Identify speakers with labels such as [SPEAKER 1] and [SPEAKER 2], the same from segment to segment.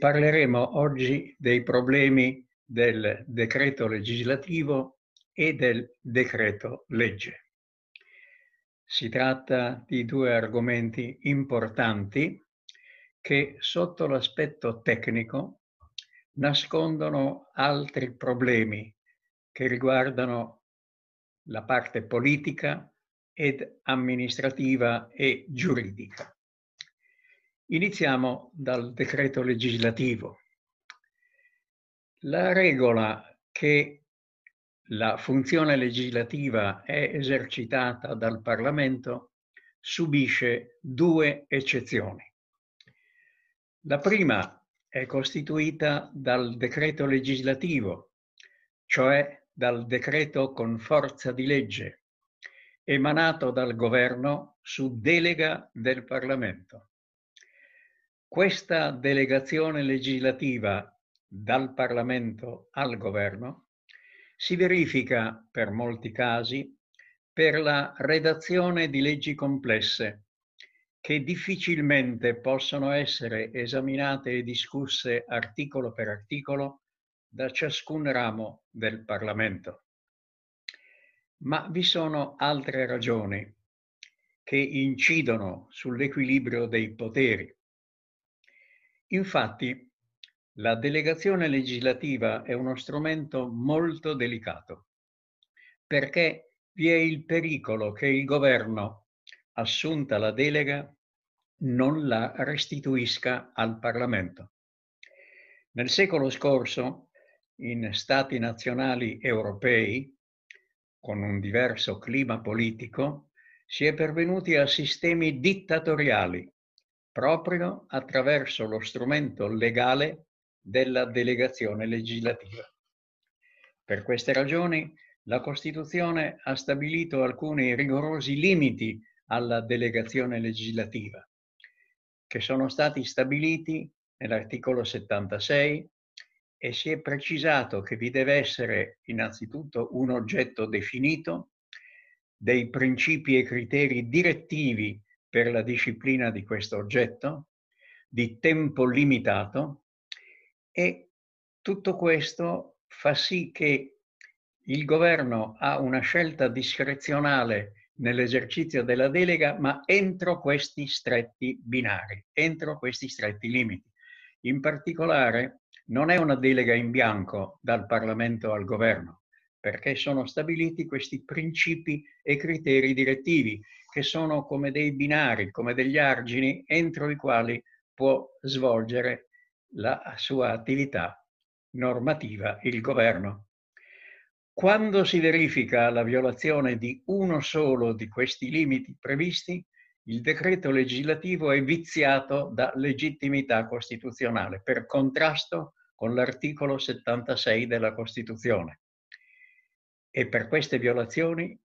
[SPEAKER 1] Parleremo oggi dei problemi del decreto legislativo e del decreto legge. Si tratta di due argomenti importanti che sotto l'aspetto tecnico nascondono altri problemi che riguardano la parte politica ed amministrativa e giuridica. Iniziamo dal decreto legislativo. La regola che la funzione legislativa è esercitata dal Parlamento subisce due eccezioni. La prima è costituita dal decreto legislativo, cioè dal decreto con forza di legge, emanato dal governo su delega del Parlamento. Questa delegazione legislativa dal Parlamento al Governo si verifica per molti casi per la redazione di leggi complesse che difficilmente possono essere esaminate e discusse articolo per articolo da ciascun ramo del Parlamento. Ma vi sono altre ragioni che incidono sull'equilibrio dei poteri Infatti, la delegazione legislativa è uno strumento molto delicato perché vi è il pericolo che il governo, assunta la delega, non la restituisca al Parlamento. Nel secolo scorso, in stati nazionali europei, con un diverso clima politico, si è pervenuti a sistemi dittatoriali proprio attraverso lo strumento legale della delegazione legislativa. Per queste ragioni la Costituzione ha stabilito alcuni rigorosi limiti alla delegazione legislativa, che sono stati stabiliti nell'articolo 76 e si è precisato che vi deve essere innanzitutto un oggetto definito, dei principi e criteri direttivi per la disciplina di questo oggetto, di tempo limitato e tutto questo fa sì che il governo ha una scelta discrezionale nell'esercizio della delega, ma entro questi stretti binari, entro questi stretti limiti. In particolare non è una delega in bianco dal Parlamento al governo, perché sono stabiliti questi principi e criteri direttivi che sono come dei binari, come degli argini entro i quali può svolgere la sua attività normativa il governo. Quando si verifica la violazione di uno solo di questi limiti previsti, il decreto legislativo è viziato da legittimità costituzionale per contrasto con l'articolo 76 della Costituzione. E per queste violazioni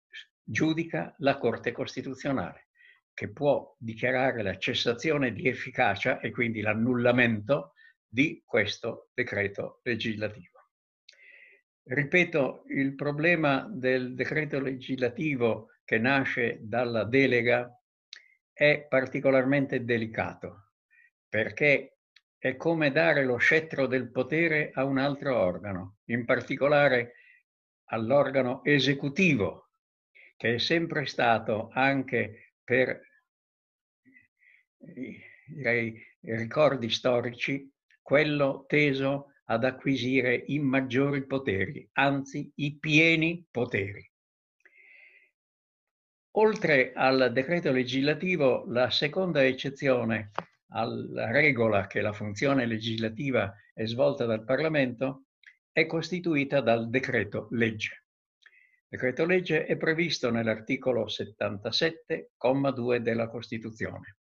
[SPEAKER 1] giudica la Corte Costituzionale, che può dichiarare la cessazione di efficacia e quindi l'annullamento di questo decreto legislativo. Ripeto, il problema del decreto legislativo che nasce dalla delega è particolarmente delicato perché è come dare lo scettro del potere a un altro organo, in particolare all'organo esecutivo che è sempre stato anche per i ricordi storici quello teso ad acquisire i maggiori poteri, anzi i pieni poteri. Oltre al decreto legislativo, la seconda eccezione alla regola che la funzione legislativa è svolta dal Parlamento è costituita dal decreto legge. Il decreto legge è previsto nell'articolo 77,2 della Costituzione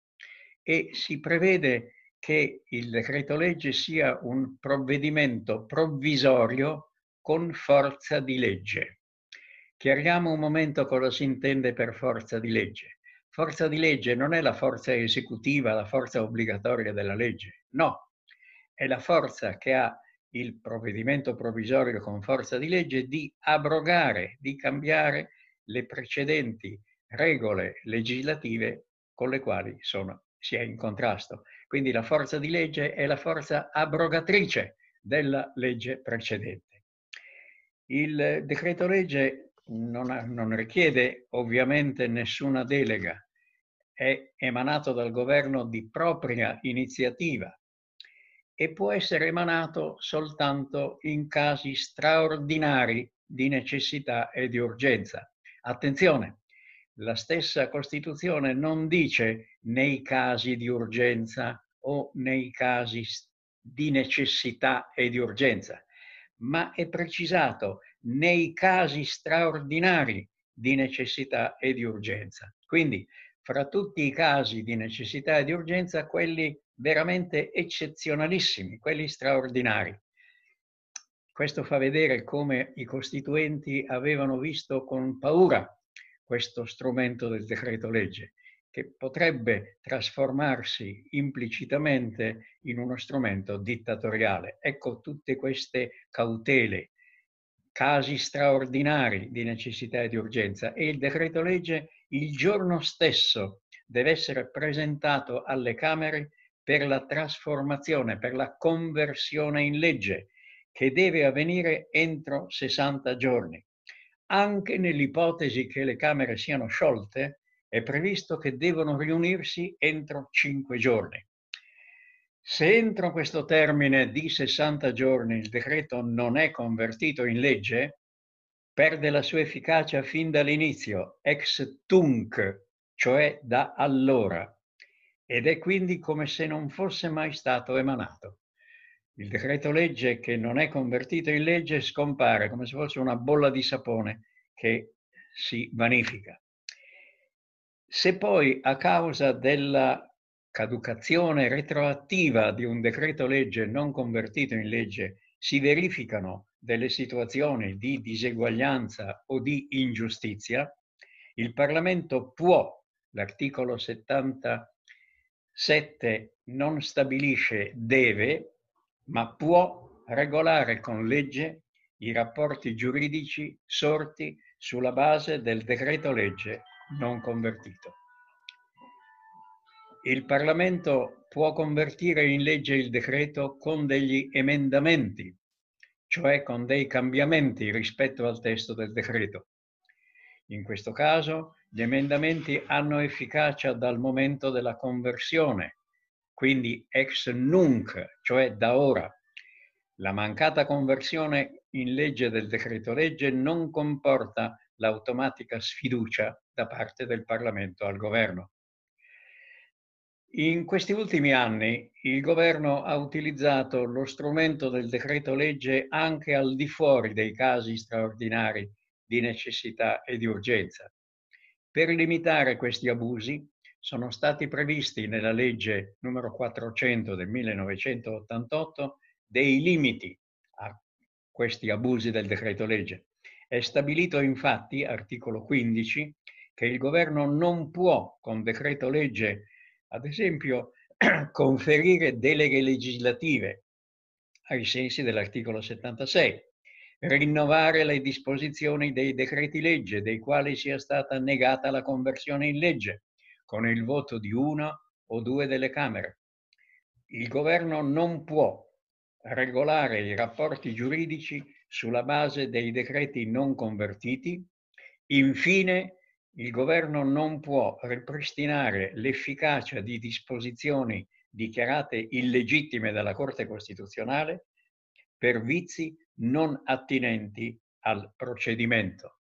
[SPEAKER 1] e si prevede che il decreto legge sia un provvedimento provvisorio con forza di legge. Chiariamo un momento cosa si intende per forza di legge. Forza di legge non è la forza esecutiva, la forza obbligatoria della legge, no, è la forza che ha il provvedimento provvisorio con forza di legge di abrogare, di cambiare le precedenti regole legislative con le quali sono sia in contrasto. Quindi la forza di legge è la forza abrogatrice della legge precedente. Il decreto legge non, non richiede ovviamente nessuna delega, è emanato dal governo di propria iniziativa e può essere emanato soltanto in casi straordinari di necessità e di urgenza. Attenzione, la stessa Costituzione non dice nei casi di urgenza o nei casi di necessità e di urgenza, ma è precisato nei casi straordinari di necessità e di urgenza. Quindi fra tutti i casi di necessità e di urgenza, quelli veramente eccezionalissimi, quelli straordinari. Questo fa vedere come i costituenti avevano visto con paura questo strumento del decreto legge, che potrebbe trasformarsi implicitamente in uno strumento dittatoriale. Ecco tutte queste cautele, casi straordinari di necessità e di urgenza e il decreto legge il giorno stesso deve essere presentato alle Camere per la trasformazione, per la conversione in legge, che deve avvenire entro 60 giorni. Anche nell'ipotesi che le Camere siano sciolte, è previsto che devono riunirsi entro 5 giorni. Se entro questo termine di 60 giorni il decreto non è convertito in legge, perde la sua efficacia fin dall'inizio, ex tunc, cioè da allora, ed è quindi come se non fosse mai stato emanato. Il decreto legge che non è convertito in legge scompare come se fosse una bolla di sapone che si vanifica. Se poi a causa della caducazione retroattiva di un decreto legge non convertito in legge si verificano delle situazioni di diseguaglianza o di ingiustizia, il Parlamento può, l'articolo 77 non stabilisce deve, ma può regolare con legge i rapporti giuridici sorti sulla base del decreto legge non convertito. Il Parlamento può convertire in legge il decreto con degli emendamenti cioè con dei cambiamenti rispetto al testo del decreto. In questo caso gli emendamenti hanno efficacia dal momento della conversione, quindi ex nunc, cioè da ora. La mancata conversione in legge del decreto legge non comporta l'automatica sfiducia da parte del Parlamento al governo. In questi ultimi anni il governo ha utilizzato lo strumento del decreto legge anche al di fuori dei casi straordinari di necessità e di urgenza. Per limitare questi abusi sono stati previsti nella legge numero 400 del 1988 dei limiti a questi abusi del decreto legge. È stabilito infatti, articolo 15, che il governo non può con decreto legge ad esempio, conferire deleghe legislative ai sensi dell'articolo 76, rinnovare le disposizioni dei decreti legge dei quali sia stata negata la conversione in legge con il voto di una o due delle Camere. Il governo non può regolare i rapporti giuridici sulla base dei decreti non convertiti. Infine, il governo non può ripristinare l'efficacia di disposizioni dichiarate illegittime dalla Corte Costituzionale per vizi non attinenti al procedimento.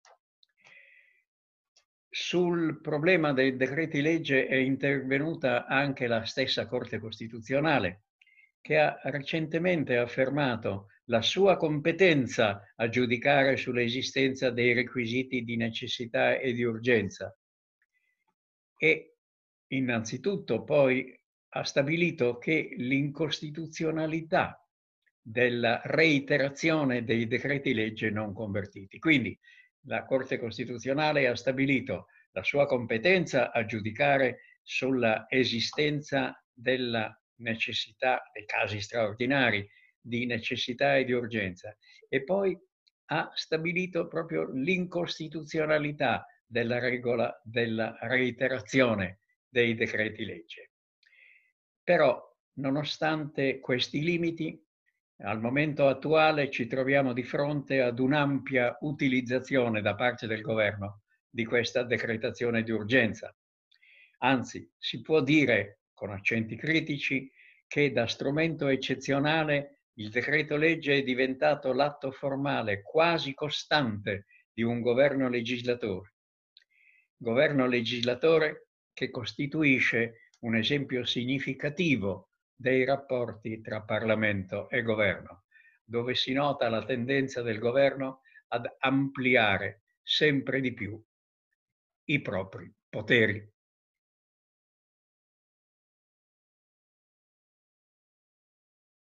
[SPEAKER 1] Sul problema dei decreti legge è intervenuta anche la stessa Corte Costituzionale, che ha recentemente affermato la sua competenza a giudicare sull'esistenza dei requisiti di necessità e di urgenza. E innanzitutto poi ha stabilito che l'incostituzionalità della reiterazione dei decreti legge non convertiti. Quindi la Corte Costituzionale ha stabilito la sua competenza a giudicare sulla esistenza della necessità, dei casi straordinari di necessità e di urgenza e poi ha stabilito proprio l'incostituzionalità della regola della reiterazione dei decreti legge. Però, nonostante questi limiti, al momento attuale ci troviamo di fronte ad un'ampia utilizzazione da parte del governo di questa decretazione di urgenza. Anzi, si può dire, con accenti critici, che da strumento eccezionale il decreto legge è diventato l'atto formale quasi costante di un governo legislatore. Governo legislatore che costituisce un esempio significativo dei rapporti tra Parlamento e governo, dove si nota la tendenza del governo ad ampliare sempre di più i propri poteri.